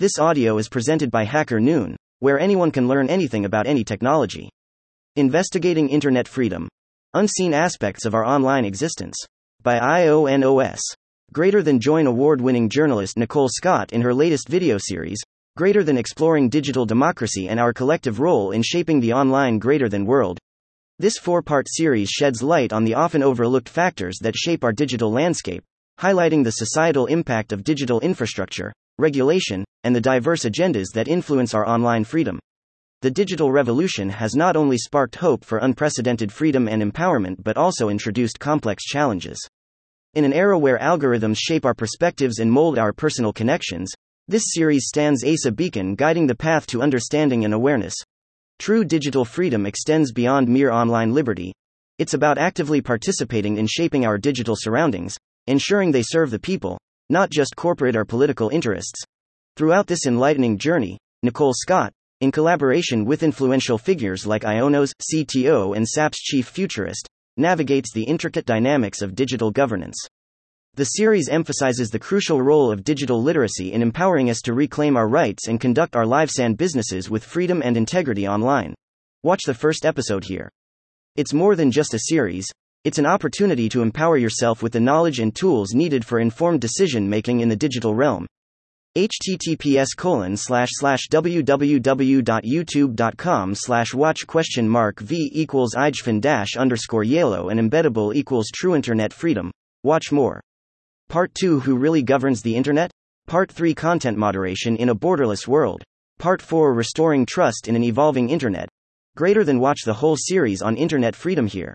This audio is presented by Hacker Noon, where anyone can learn anything about any technology. Investigating Internet Freedom Unseen Aspects of Our Online Existence by IONOS. Greater than join award winning journalist Nicole Scott in her latest video series, Greater than Exploring Digital Democracy and Our Collective Role in Shaping the Online Greater Than World. This four part series sheds light on the often overlooked factors that shape our digital landscape, highlighting the societal impact of digital infrastructure, regulation, and the diverse agendas that influence our online freedom. The digital revolution has not only sparked hope for unprecedented freedom and empowerment but also introduced complex challenges. In an era where algorithms shape our perspectives and mold our personal connections, this series stands as a beacon guiding the path to understanding and awareness. True digital freedom extends beyond mere online liberty. It's about actively participating in shaping our digital surroundings, ensuring they serve the people, not just corporate or political interests. Throughout this enlightening journey, Nicole Scott, in collaboration with influential figures like IONOS, CTO, and SAP's chief futurist, navigates the intricate dynamics of digital governance. The series emphasizes the crucial role of digital literacy in empowering us to reclaim our rights and conduct our lives and businesses with freedom and integrity online. Watch the first episode here. It's more than just a series, it's an opportunity to empower yourself with the knowledge and tools needed for informed decision making in the digital realm. https colon slash slash www.youtube.com slash watch question mark v equals ijfin dash underscore yellow and embeddable equals true internet freedom. Watch more. Part 2 Who really governs the internet? Part 3 Content moderation in a borderless world. Part 4 Restoring trust in an evolving internet. Greater than watch the whole series on internet freedom here.